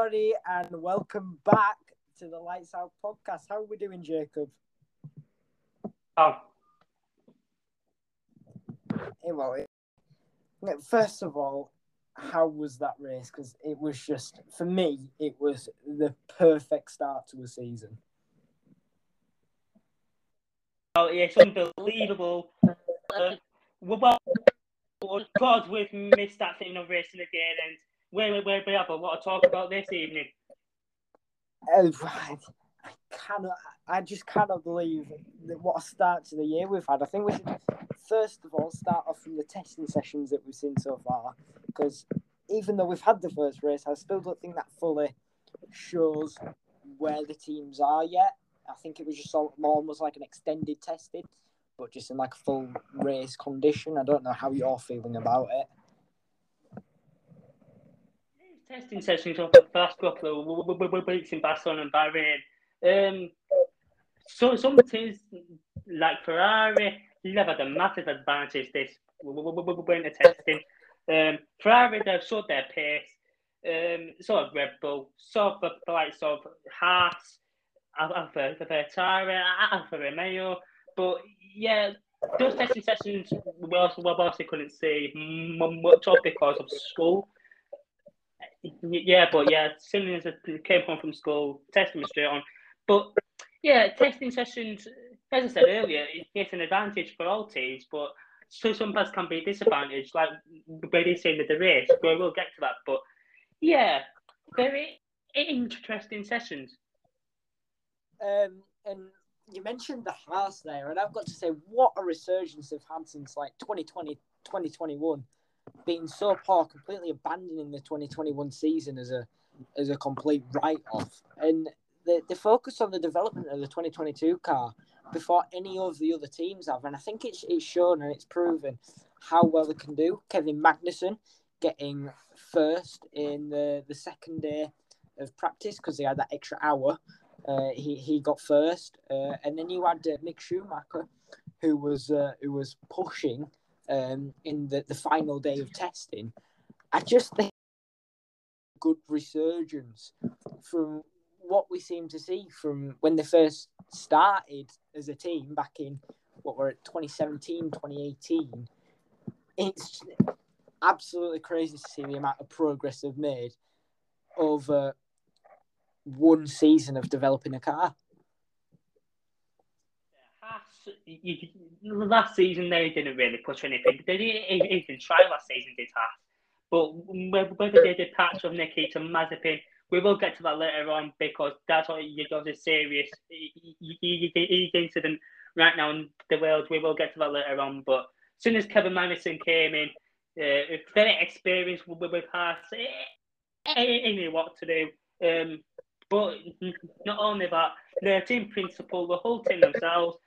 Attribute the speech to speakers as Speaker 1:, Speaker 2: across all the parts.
Speaker 1: Everybody, and welcome back to the Lights Out podcast. How are we doing, Jacob?
Speaker 2: Oh,
Speaker 1: Eh, Well, it- first of all, how was that race? Because it was just, for me, it was the perfect start to a season.
Speaker 2: oh, it's unbelievable. Uh, well, well, God, we've missed that thing of racing again, and we we we have a lot to talk about this evening.
Speaker 1: Uh, right. I cannot, I just cannot believe what a start to the year we've had. I think we should, first of all, start off from the testing sessions that we've seen so far. Because even though we've had the first race, I still don't think that fully shows where the teams are yet. I think it was just almost like an extended testing, but just in like a full race condition. I don't know how you're feeling about it.
Speaker 2: Testing sessions of the first couple of weeks in Barcelona and Bahrain. Um, so some teams like Ferrari, they've had a massive advantage this winter testing. Um, Ferrari, they've showed their pace. Um, so have Red Bull, so have the likes of Haas, Alfa Ferrari, Alfa Romeo. But yeah, those testing sessions we also, we also couldn't see much of because of school. Yeah, but yeah, as soon as I came home from school, testing was straight on. But yeah, testing sessions, as I said earlier, it- it's an advantage for all teams, but so some parts can be a disadvantage, like Brady saying with the race. We will get to that, but yeah, very interesting sessions.
Speaker 1: Um, and you mentioned the Haas there, and I've got to say, what a resurgence of have like 2020, 2021, being so poor, completely abandoning the 2021 season as a as a complete write off. And they, they focus on the development of the 2022 car before any of the other teams have. And I think it's, it's shown and it's proven how well they can do. Kevin Magnussen getting first in the, the second day of practice because they had that extra hour. Uh, he he got first, uh, and then you had uh, Mick Schumacher, who was uh, who was pushing um, in the, the final day of testing. I just think good resurgence from what we seem to see from when they first started as a team back in what were it 2017 2018 it's absolutely crazy to see the amount of progress they've made over one season of developing a car.
Speaker 2: You, last season they didn't really push anything. They didn't even try last season, did Haas. But whether they patch of Nikita Mazepin, we will get to that later on because that's what you got a serious incident right now in the world. We will get to that later on. But as soon as Kevin Magnussen came in, uh, very experienced with, with Haas, he knew what to do. Um, but not only that, the team principal, the whole team themselves,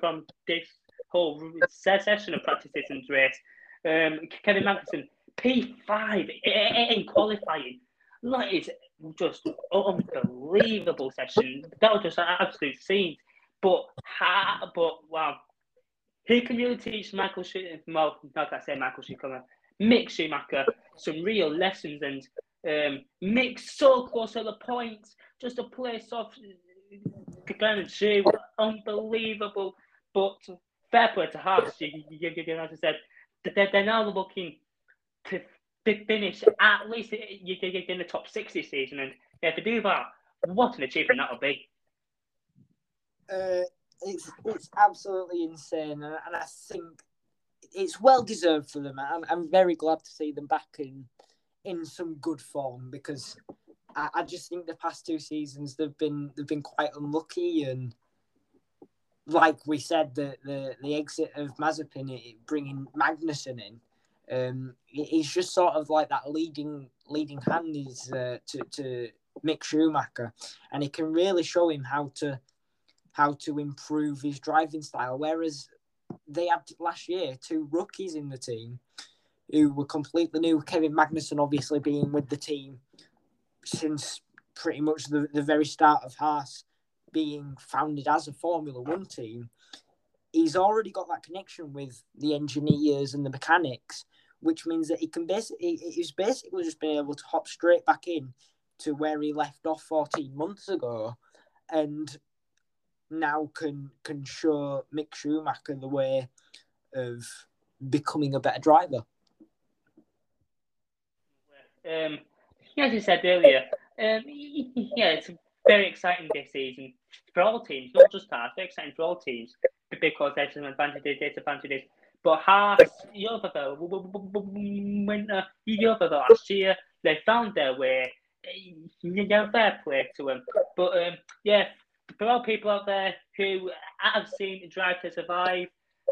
Speaker 2: from this whole session of practices and race, um, Kevin Magnussen, P5 in qualifying. That is just unbelievable session. That was just an absolute scene. But, but wow, he can really teach Michael Schumacher, well, not I say Michael Schumacher, Mick Schumacher, some real lessons and um, Mick so close to the point, just a place off kind of shoe, unbelievable. But fair play to as I said, they're, they're now looking to finish at least in the top 60 season. And if they do that, what an achievement that'll be.
Speaker 1: Uh, it's it's absolutely insane, and, and I think it's well deserved for them. I'm, I'm very glad to see them back in in some good form because I, I just think the past two seasons they've been they've been quite unlucky. And like we said the the, the exit of Mazepin it, bringing Magnussen in um he's just sort of like that leading leading hand is uh, to to Mick Schumacher. And he can really show him how to how to improve his driving style. Whereas they had last year two rookies in the team who were completely new. Kevin Magnussen, obviously, being with the team since pretty much the, the very start of Haas being founded as a Formula One team. He's already got that connection with the engineers and the mechanics, which means that he can basically he's basically just been able to hop straight back in to where he left off 14 months ago, and now can can show Mick Schumacher the way of becoming a better driver.
Speaker 2: Um, as you said earlier, um, yeah, it's very exciting this season for all teams, not just Haas. Very exciting for all teams because there's some advantages, disadvantages. But Haas, Europe, winter, Europe last year, they found their way. Yeah, fair play to them. But um, yeah, for all people out there who have seen Drive to Survive,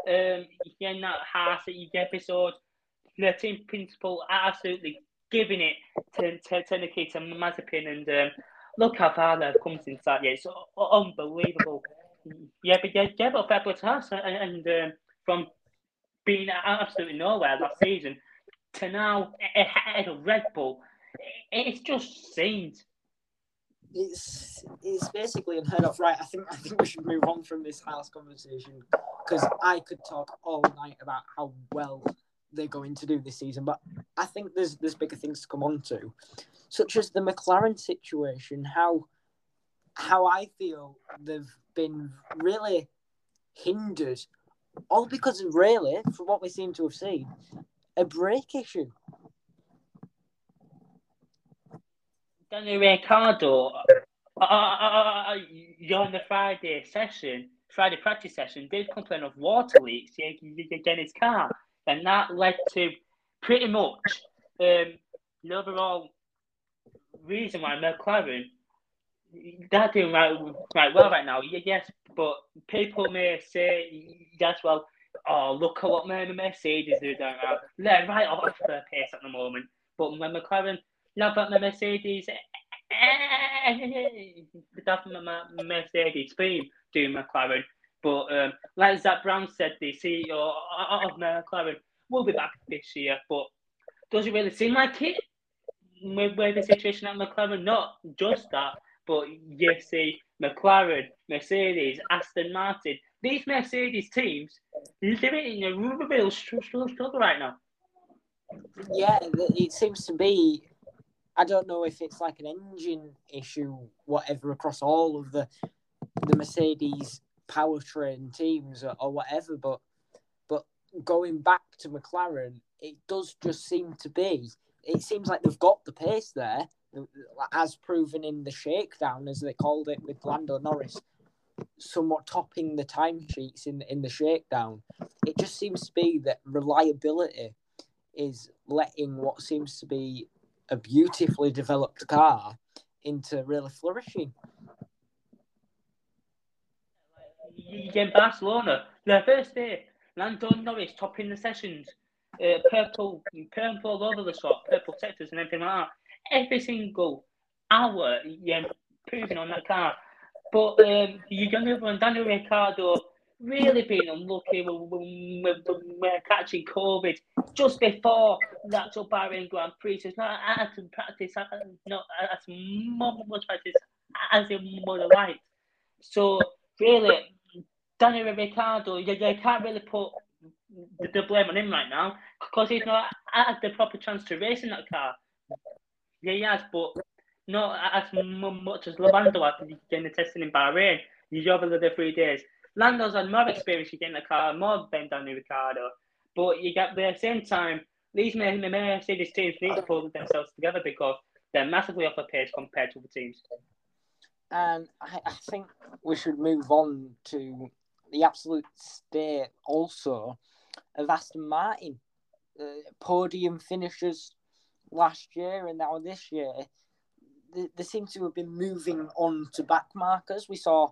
Speaker 2: um, yeah, that Haas episode, the team principal absolutely giving it to, to, to Nikita Mazepin and um, look how far they've come since that. Yeah, it's unbelievable. Yeah, but yeah, yeah but fair play to us. And, and um, from being absolutely nowhere last season to now ahead of Red Bull, it's just seemed.
Speaker 1: It's it's basically unheard of, right? I think I think we should move on from this Haas conversation because I could talk all night about how well they're going to do this season, but I think there's there's bigger things to come on to, such as the McLaren situation. How how I feel they've been really hindered, all because of really, from what we seem to have seen, a brake issue.
Speaker 2: Daniel Ricciardo, uh, uh, uh, on the Friday session, Friday practice session, did complain of water leaks in his car, and that led to pretty much um, the overall reason why McLaren they're doing right, right well right now. Yes, but people may say, yes, well, oh, look at what Mercedes are doing now. They're right off their pace at the moment. But when McLaren, love that Mercedes, that's Mercedes team doing McLaren. But um, like Zak Brown said, the CEO of McLaren will be back this year. But does it really seem like it? With, with the situation at McLaren, not just that, but you see McLaren, Mercedes, Aston Martin, these Mercedes teams living in a real struggle right now.
Speaker 1: Yeah, it seems to be. I don't know if it's like an engine issue, whatever, across all of the the Mercedes powertrain teams or, or whatever, but but going back to McLaren, it does just seem to be. It seems like they've got the pace there, as proven in the shakedown, as they called it with Lando Norris, somewhat topping the timesheets in in the shakedown. It just seems to be that reliability is letting what seems to be a beautifully developed car into really flourishing.
Speaker 2: In Barcelona, the first day, Lando Norris topping the sessions, uh, purple, purple all over the shop, purple sectors and everything like that every single hour you're improving on that car. But um, you got another one, Daniel Ricciardo, really being unlucky with, with, with, catching COVID just before the actual Bahrain Grand Prix. So it's not as to practice, not as much practice as he would have liked. So really, Daniel Ricciardo, you, you can't really put the, the blame on him right now because he's not had the proper chance to race in that car. Yeah, he has, but not as much as Lando had getting the testing in Bahrain. He's over the three days. Lando's had more experience getting the car, more than Daniel Ricciardo. But you get the same time, these in Mercedes teams need to pull themselves together because they're massively off the pace compared to the teams.
Speaker 1: And I, I think we should move on to the absolute state also of Aston Martin. Uh, podium finishers last year and now this year, they, they seem to have been moving on to back markers. We saw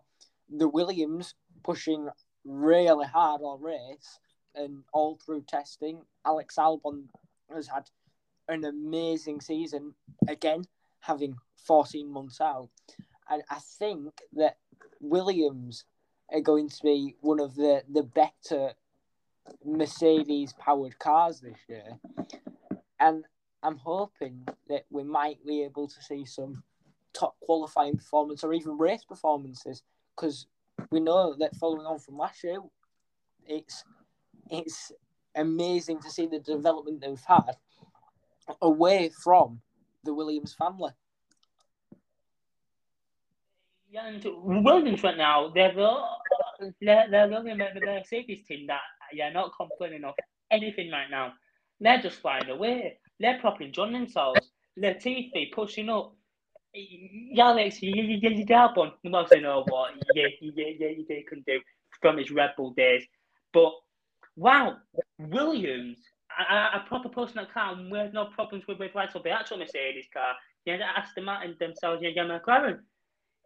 Speaker 1: the Williams pushing really hard all race and all through testing. Alex Albon has had an amazing season again, having 14 months out. And I think that Williams are going to be one of the, the better Mercedes powered cars this year. And I'm hoping that we might be able to see some top qualifying performance or even race performances because we know that following on from last year, it's it's amazing to see the development they've had away from the Williams family.
Speaker 2: And Williams right now, they're the they're, they're the of their safety team that yeah not complaining of anything right now. They're just flying away. They're properly enjoying themselves. Latifi pushing up. Yeah, Alex, you, you, you, you Albon, you must know what yeah, yeah, yeah, yeah, can do from his Red Bull days. But wow, Williams, a, a proper person that car with no problems with, with lights up the actual Mercedes car. Yeah, Aston Martin themselves, yeah, yeah, McLaren.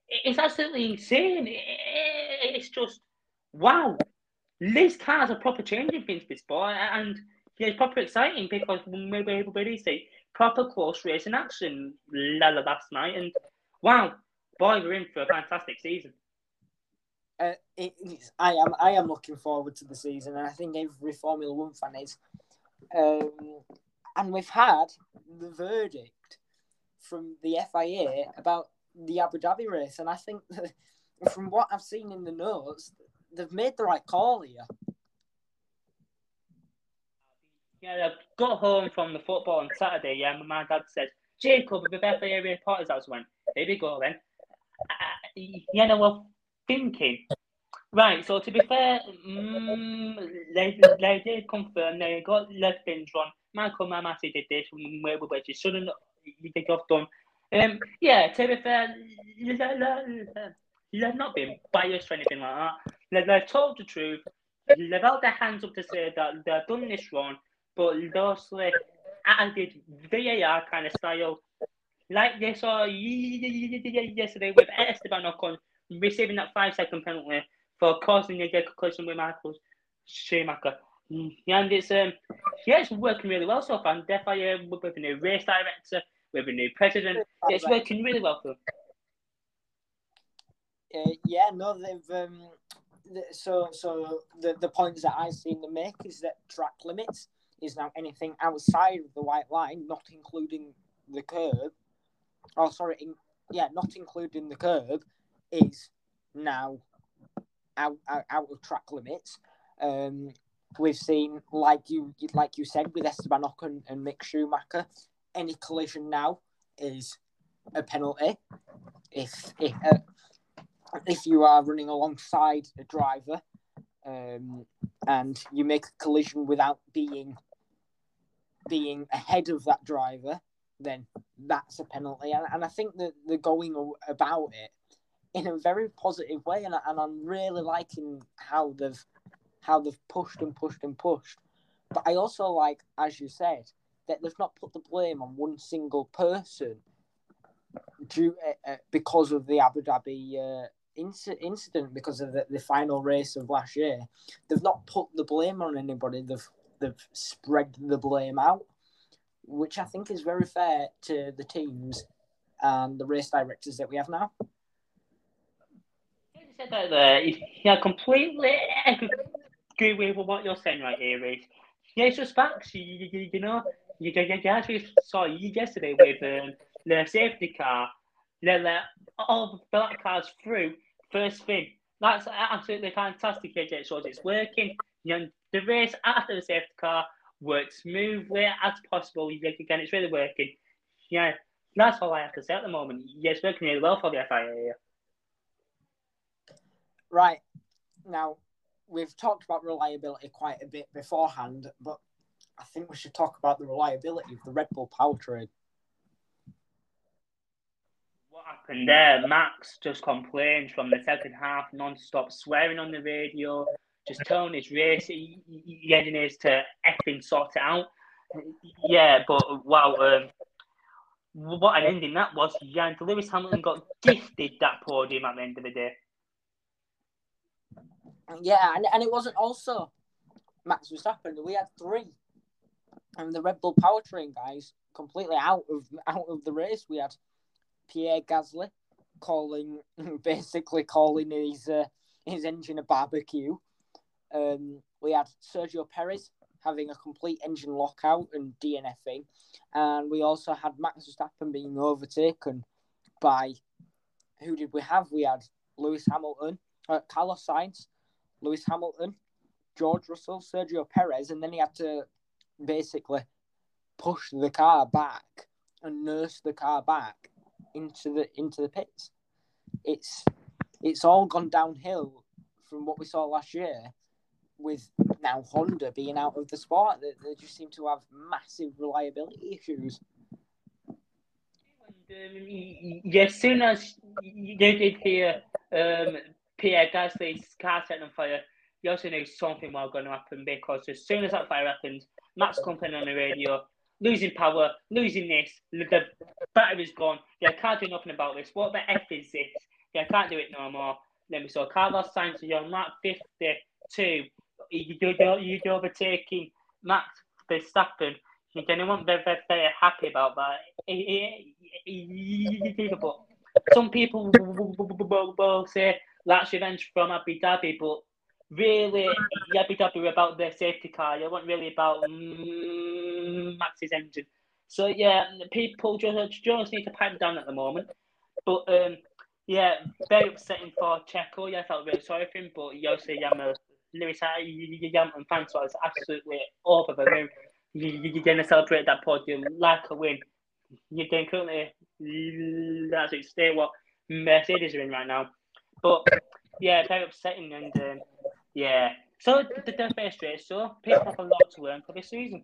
Speaker 2: It's absolutely insane. It's just wow. These cars a proper changing things this sport, and yeah, it's proper exciting because maybe everybody see proper close racing action last night, and wow, boy, we're in for a fantastic season.
Speaker 1: Uh, it, I am I am looking forward to the season, and I think every Formula One fan is. Um, and we've had the verdict from the FIA about the Abu Dhabi race, and I think that from what I've seen in the notes, they've made the right call here.
Speaker 2: Yeah, I got home from the football on Saturday. Yeah, my dad said, Jacob, the FIA reporters house went, there we go then. Uh, yeah, no, thinking. Right, so to be fair, mm, they, they did confirm they got left binge on. Michael Mamati did this, which he shouldn't have done. Um, yeah, to be fair, they've not been biased or anything like that. They've told the truth. They've held their hands up to say that they've done this wrong, but thosely added VAR kind of style, like they saw yesterday with Esteban Ocon receiving that five second penalty for causing a collision with Michael Schumacher. And it's um, yeah, it's working really well so far. And definitely with a new race director, with a new president, it's working really well for them.
Speaker 1: Uh, yeah, no, they've um, so so the the points that I've seen them make is that track limits is now anything outside of the white line, not including the curb. Oh, sorry, in, yeah, not including the curb, is now out out, out of track limits. Um, we've seen, like you like you said, with Esteban Ocon and Mick Schumacher, any collision now is a penalty. If if uh, if you are running alongside a driver um, and you make a collision without being being ahead of that driver, then that's a penalty. And, and I think that they're going about it in a very positive way, and, and I'm really liking how they've how they've pushed and pushed and pushed. But I also like, as you said, that they've not put the blame on one single person due uh, uh, because of the Abu Dhabi uh, inc- incident, because of the, the final race of last year. They've not put the blame on anybody. They've they've spread the blame out, which I think is very fair to the teams and the race directors that we have now.
Speaker 2: You said that there. Yeah, completely agree with what you're saying right here, Reese. Yeah, it's just facts. You, you, you know, you, you, you actually saw yesterday with um, the safety car, they let all the black cars through first thing. That's absolutely fantastic. It shows it's working. You know, the race after the safety car worked smoothly as possible. Again, it's really working. Yeah, that's all I have to say at the moment. Yeah, it's working really well for the FIA.
Speaker 1: Right. Now, we've talked about reliability quite a bit beforehand, but I think we should talk about the reliability of the Red Bull powertrain.
Speaker 2: What happened there? Max just complained from the second half, non-stop swearing on the radio, just telling his race engineers to effing sort it out. Yeah, but wow, um, what an ending that was. Yeah, and Lewis Hamilton got gifted that podium at the end of the day.
Speaker 1: Yeah, and, and it wasn't also Max Verstappen. We had three. And the Red Bull powertrain guys completely out of out of the race. We had Pierre Gasly calling basically calling his uh, his engine a barbecue. Um, we had Sergio Perez having a complete engine lockout and DNFing, and we also had Max Verstappen being overtaken by who did we have? We had Lewis Hamilton, uh, Carlos Sainz, Lewis Hamilton, George Russell, Sergio Perez, and then he had to basically push the car back and nurse the car back into the into the pits. It's it's all gone downhill from what we saw last year, with now Honda being out of the sport. They, they just seem to have massive reliability issues.
Speaker 2: Um, yeah, as soon as you did hear um, Pierre Gasly's car set on fire, you also knew something was going to happen because as soon as that fire happened, Max complaining on the radio, losing power, losing this, the battery's gone. Yeah, I can't do nothing about this. What the F is this? Yeah, I can't do it no more. Then we saw Carlos Sainz on lap 52. You're, you're overtaking Max Verstappen. You won't be very, very happy about that. But some people will say that's revenge from Abu Dhabi, but really, Dhabi were about the safety car. It wasn't really about mm, Max's engine. So yeah, people just just need to pipe down at the moment. But um, yeah, very upsetting for Checo. Yeah, I felt really sorry for him. But Jose Yama, Lewis Hamilton fan, so it's absolutely over the moon. You're going to celebrate that podium like a win. You're going currently that's it. Stay what Mercedes are in right now. But yeah, very upsetting and um, yeah. So the, first race, so people have a lot to learn for this season.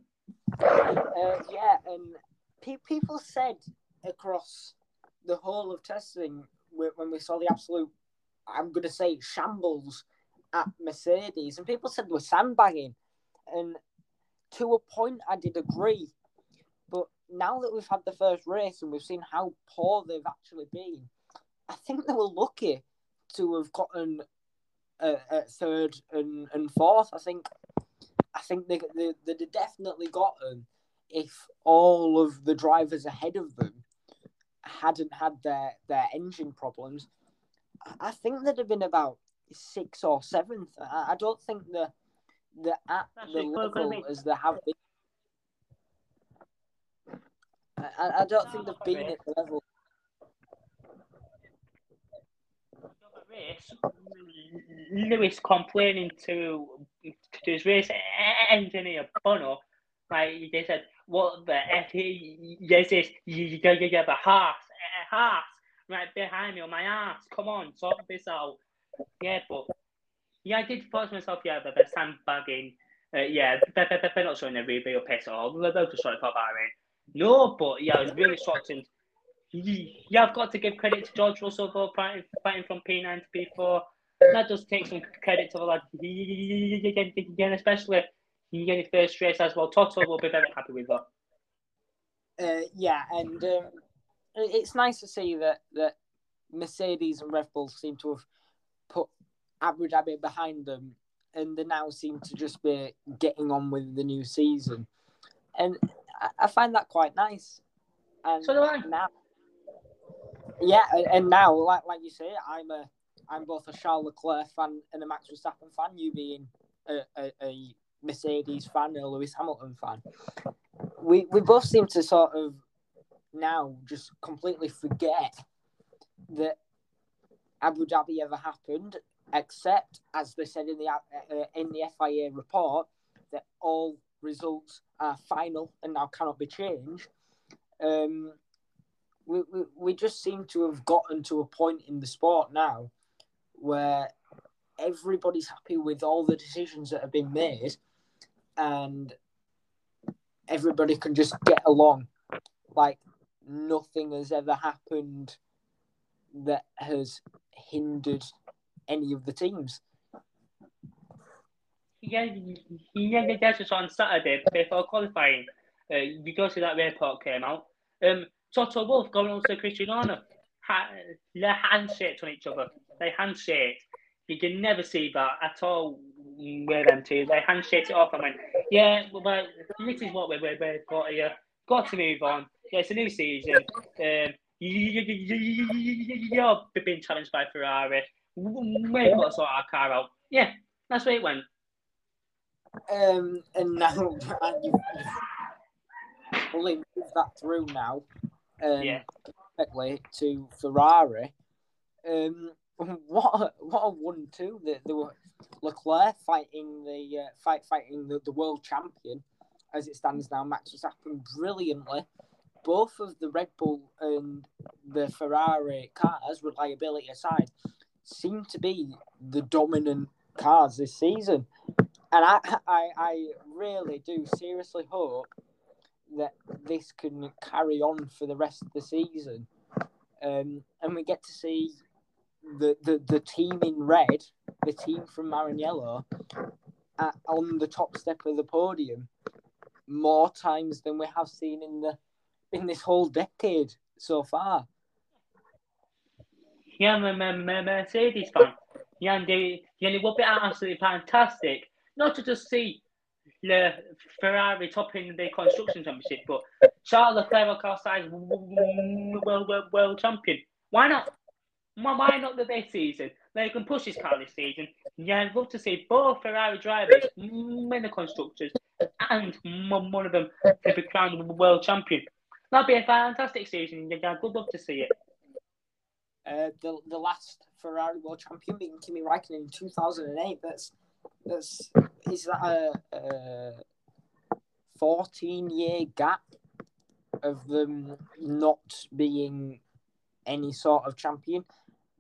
Speaker 1: Uh, yeah, and pe- people said across the whole of testing when we saw the absolute, I'm going to say, shambles at Mercedes, and people said we're sandbagging. And to a point, I did agree. But now that we've had the first race and we've seen how poor they've actually been, I think they were lucky to have gotten a, a third and, and fourth. I think I think they, they, they'd definitely gotten if all of the drivers ahead of them hadn't had their, their engine problems. I think they'd have been about sixth or seventh. I, I don't think the the at the level as they have been. I, I don't think they've been at the level.
Speaker 2: Race, Lewis complaining to, to his race engineer Bono, like they said, what the F yes this you, you have a horse, a horse right behind me on my ass. Come on, sort this out. Yeah, but yeah, I did force myself, yeah, but the sandbagging, uh, yeah, they're, they're, they're not showing every real piss at all. They're just showing for Bahrain. No, but yeah, I was really shocked and yeah, I've got to give credit to George Russell for fighting, fighting from P9 to P4. That does take some credit to the lad. Again, again especially you get his first race as well. Toto will be very happy with that.
Speaker 1: Uh, yeah, and um, it's nice to see that that Mercedes and Red Bull seem to have put Abu Dhabi behind them, and they now seem to just be getting on with the new season, and I, I find that quite nice. And
Speaker 2: so do I.
Speaker 1: Now, yeah, and now, like like you say, I'm a I'm both a Charles Leclerc fan and a Max Verstappen fan. You being a, a, a Mercedes fan or Lewis Hamilton fan. We we both seem to sort of now just completely forget that Abu Dhabi ever happened, except as they said in the uh, in the FIA report that all results are final and now cannot be changed. Um, we, we, we just seem to have gotten to a point in the sport now where everybody's happy with all the decisions that have been made and everybody can just get along like nothing has ever happened that has hindered any of the teams.
Speaker 2: Yeah, yeah, that's just on Saturday before qualifying. Uh, go see that report came out. Um, Toto Wolff going on to Christian Horner, ha- they handshake on each other. They handshake. You can never see that at all with them two. They handshake it off and went, yeah, well, this is what we're, we're, we're got here. Got to move on. Yeah, it's a new season. Um, you're being challenged by Ferrari. We've got to sort our car out. Yeah, that's where it went.
Speaker 1: Um, and now you've, you've that through now. Um,
Speaker 2: yeah.
Speaker 1: Perfectly to Ferrari. Um, what a, what a one two that there were Leclerc fighting the uh, fight fighting the, the world champion as it stands now, Max Verstappen brilliantly. Both of the Red Bull and the Ferrari cars, reliability aside, seem to be the dominant cars this season. And I, I, I really do seriously hope that this can carry on for the rest of the season. Um, and we get to see the, the, the team in red, the team from Maranello, at, uh, on the top step of the podium more times than we have seen in the in this whole decade so far.
Speaker 2: Yeah, I'm a Mercedes fan. Yeah, and they, yeah, it would be absolutely fantastic not to just see the Ferrari topping the construction championship, but Charles Leclerc size world, world, world champion. Why not? Why not the best season? They can push this car this season. Yeah, I'd love to see both Ferrari drivers many constructors and one of them to be crowned world champion. That'd be a fantastic season. Yeah, I'd love to see it.
Speaker 1: Uh, the the last Ferrari world champion being Kimi Raikkonen in 2008. That's that's is that a, a 14 year gap of them not being any sort of champion.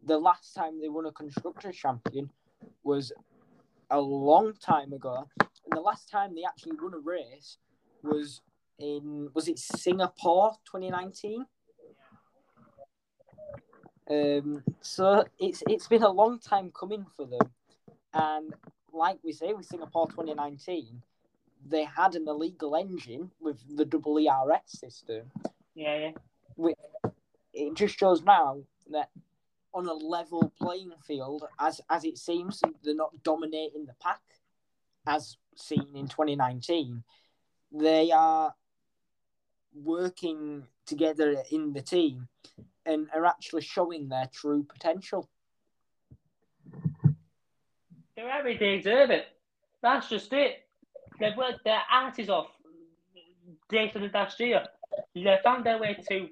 Speaker 1: The last time they won a constructors champion was a long time ago, and the last time they actually won a race was in was it Singapore 2019. Um, so it's it's been a long time coming for them, and like we say with Singapore 2019, they had an illegal engine with the double ERS system.
Speaker 2: Yeah, yeah.
Speaker 1: it just shows now that on a level playing field, as as it seems, they're not dominating the pack, as seen in 2019. They are working together in the team and are actually showing their true potential.
Speaker 2: Ferrari deserve it. That's just it. They've worked their asses off day for the last year. They found their way to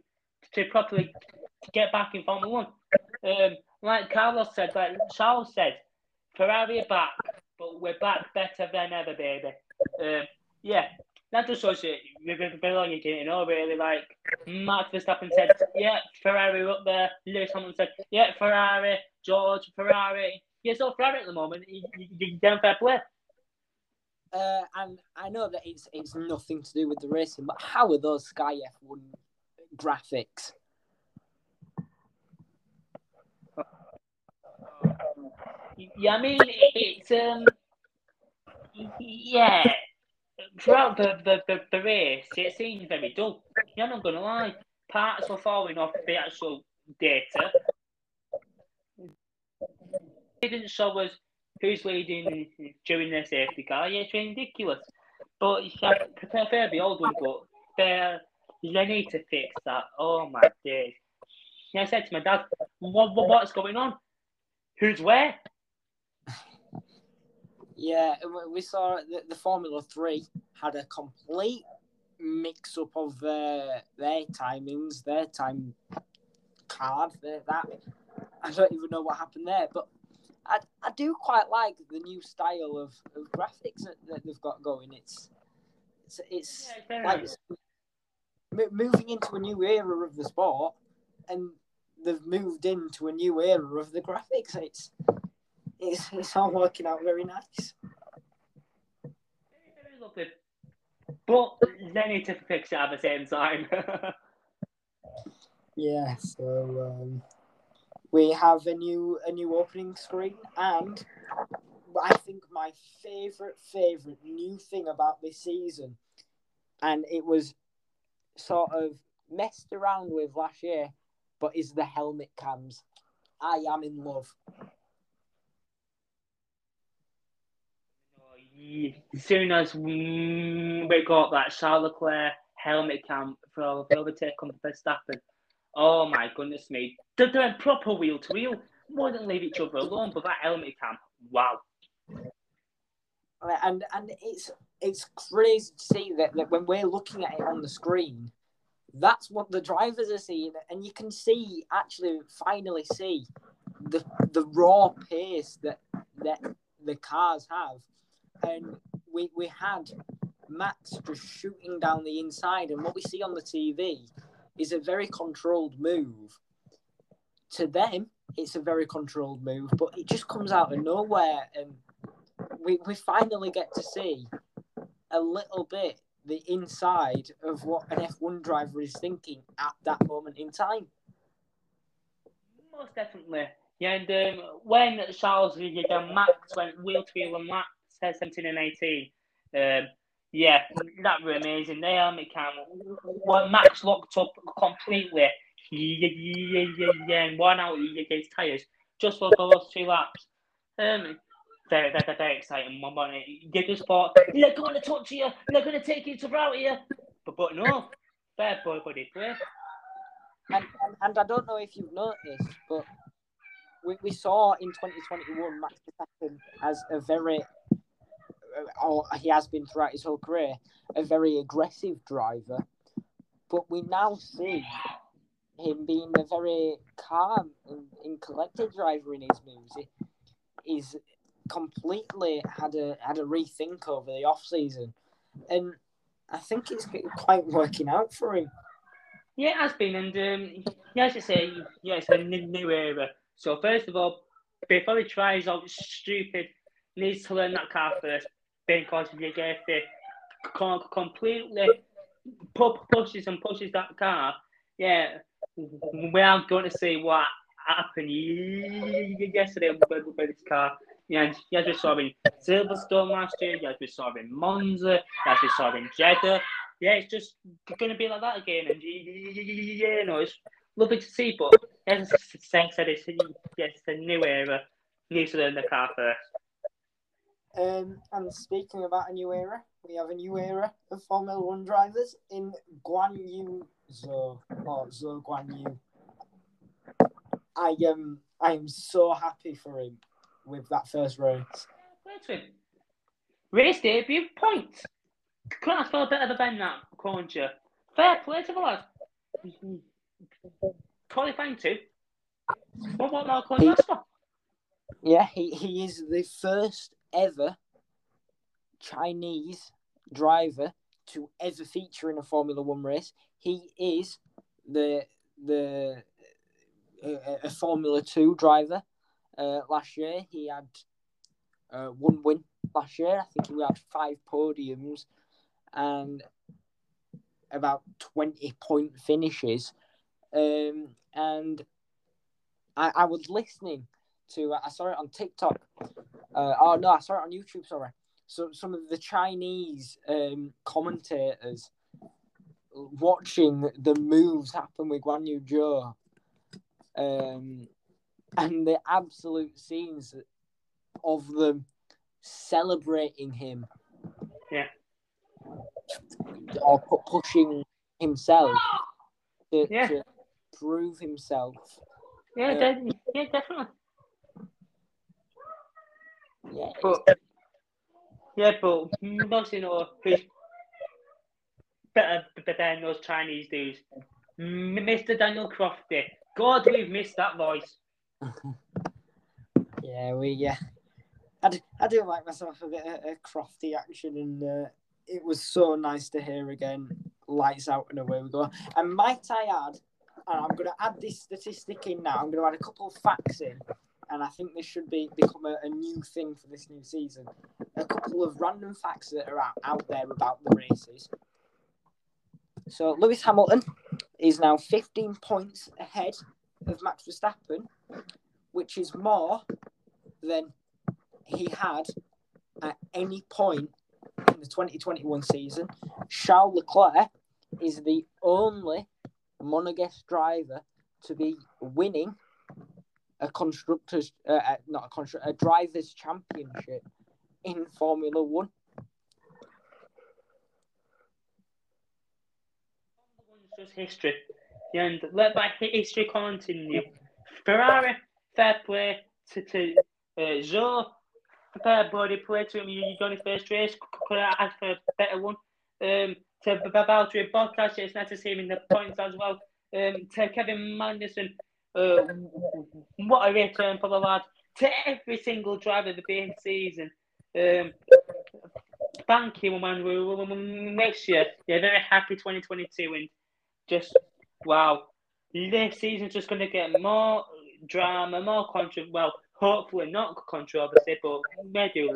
Speaker 2: to properly get back in Formula One. Um, like Carlos said, like Charles said, Ferrari are back, but we're back better than ever, baby. Um, yeah, that just shows you we've been on belonging, you know, really. Like Max Verstappen said, yeah, Ferrari up there. Lewis Hamilton said, yeah, Ferrari, George, Ferrari. Yeah, so Ferrari at the moment, you, you, you fair play.
Speaker 1: Uh, and I know that it's it's nothing to do with the racing, but how are those Sky F1 graphics?
Speaker 2: I mean it's um, yeah. Throughout the, the, the, the race, it seems very dull. You're not gonna lie. Parts were falling off the actual data. It didn't show us who's leading during their safety car. Yeah, it's ridiculous. But yeah, prefer the old one, but they they need to fix that. Oh my days. Yeah, I said to my dad, what, what, what's going on? Who's where?
Speaker 1: Yeah, we saw the, the Formula Three had a complete mix up of their their timings, their time card, their, that. I don't even know what happened there, but I, I do quite like the new style of, of graphics that, that they've got going. It's it's, it's yeah, like it's moving into a new era of the sport, and they've moved into a new era of the graphics. It's it's, it's all working out very nice.
Speaker 2: Very, very lovely. But they need to fix it at the same time.
Speaker 1: yeah, so um, we have a new a new opening screen and I think my favorite favorite new thing about this season and it was sort of messed around with last year but is the helmet cams. I am in love.
Speaker 2: As soon as mm, we got that Charles Leclerc helmet cam for the overtake on Verstappen, oh my goodness me, they're doing proper wheel to wheel. Wouldn't leave each other alone, but that helmet cam, wow.
Speaker 1: And and it's it's crazy to see that, that when we're looking at it on the screen, that's what the drivers are seeing, and you can see actually finally see the the raw pace that that the cars have, and we we had Max just shooting down the inside, and what we see on the TV is a very controlled move. To them, it's a very controlled move, but it just comes out of nowhere, and we we finally get to see a little bit the inside of what an F1 driver is thinking at that moment in time.
Speaker 2: Most definitely. Yeah, and um, when Charles and Max went wheel to wheel and Max 17 and 18, um, yeah, that were amazing. They helmet cam, when Max locked up completely, yeah, yeah, yeah, yeah, and one out his tyres just for those two laps. Um, very, very, very exciting one, but you just thought, they're going to touch you, they're going to take you to route here. But, but no, fair boy, buddy, play.
Speaker 1: And, and, and I don't know if you've noticed, but we, we saw in 2021 Max Verstappen as a very, or he has been throughout his whole career, a very aggressive driver. But we now see him being a very calm and, and collected driver in his moves. He, he's completely had a had a rethink over the off season, and I think it's quite working out for him.
Speaker 2: Yeah, it has been, and um, yeah, as you say, yeah, it's a new era. So first of all, before he tries out stupid, needs to learn that car first because you get it completely pushes and pushes that car. Yeah, we are going to see what happened yesterday with this car. Yeah, yes, we saw in Silverstone last year. Yes, we saw in Monza. Yes, we saw in Jeddah. Yeah, it's just going to be like that again. And yeah, you know, it's lovely to see. But as I said, it's, a new era. Needs to learn the car first.
Speaker 1: Um, and speaking about a new era, we have a new era of Formula One drivers in Guan Yu Zhou or Zhou Guan Yu. I am I am so happy for him with that first race.
Speaker 2: Race debut points. Couldn't ask for a better than that, couldn't you? Fair play to the lad. Qualifying two. What, what more can you ask for?
Speaker 1: Yeah, he, he is the first ever Chinese driver to ever feature in a Formula One race. He is the the a, Formula Two driver uh, last year. He had uh, one win last year. I think he had five podiums and about 20 point finishes. Um, and I, I was listening to, I saw it on TikTok. Uh, oh, no, I saw it on YouTube, sorry. So some of the Chinese um, commentators watching the moves happen with Guan Yu Zhou um, and the absolute scenes of them celebrating him.
Speaker 2: Yeah.
Speaker 1: Or pushing himself to,
Speaker 2: yeah.
Speaker 1: to prove himself.
Speaker 2: Yeah, uh, yeah, definitely.
Speaker 1: Yeah,
Speaker 2: but, yeah, but most you know, better than those Chinese dudes. Mr. Daniel Crofty. God, we've missed that voice.
Speaker 1: yeah, we yeah. I do, I do like myself a bit of, of crofty action, and uh, it was so nice to hear again. Lights out and away we go. And might I add, and I'm going to add this statistic in now. I'm going to add a couple of facts in, and I think this should be become a, a new thing for this new season. A couple of random facts that are out, out there about the races. So Lewis Hamilton is now 15 points ahead of Max Verstappen, which is more than he had at any point in the 2021 season. Charles Leclerc is the only monegasque driver to be winning a constructors, uh, uh not a constructor, a drivers' championship in Formula One.
Speaker 2: just history. And let that history continue. Ferrari, fair play to, to uh, Zhou, fair body play to him. You, got his first race, could have asked for a better one. Um, to Valtteri Bottas, it's nice to see him in the points as well. Um, to Kevin Magnussen, Uh, what a return for the lad to every single drive of the base season. Um, thank you, man. We, wish you yeah, very happy 2022 and just wow. This season's just going to get more drama, more controversy. Well, hopefully not controversy, but maybe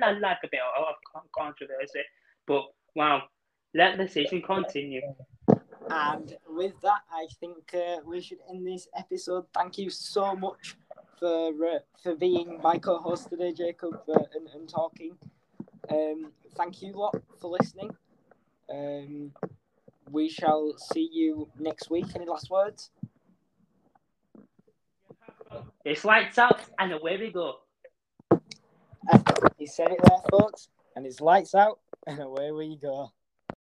Speaker 2: like a bit of controversy. But wow, let the season continue.
Speaker 1: And with that, I think uh, we should end this episode. Thank you so much for uh, for being my co-host today, Jacob, uh, and, and talking. Um, thank you lot for listening. Um, we shall see you next week. Any last words?
Speaker 2: It's lights out and away we go.
Speaker 1: He said it there, folks, and it's lights out and away we go.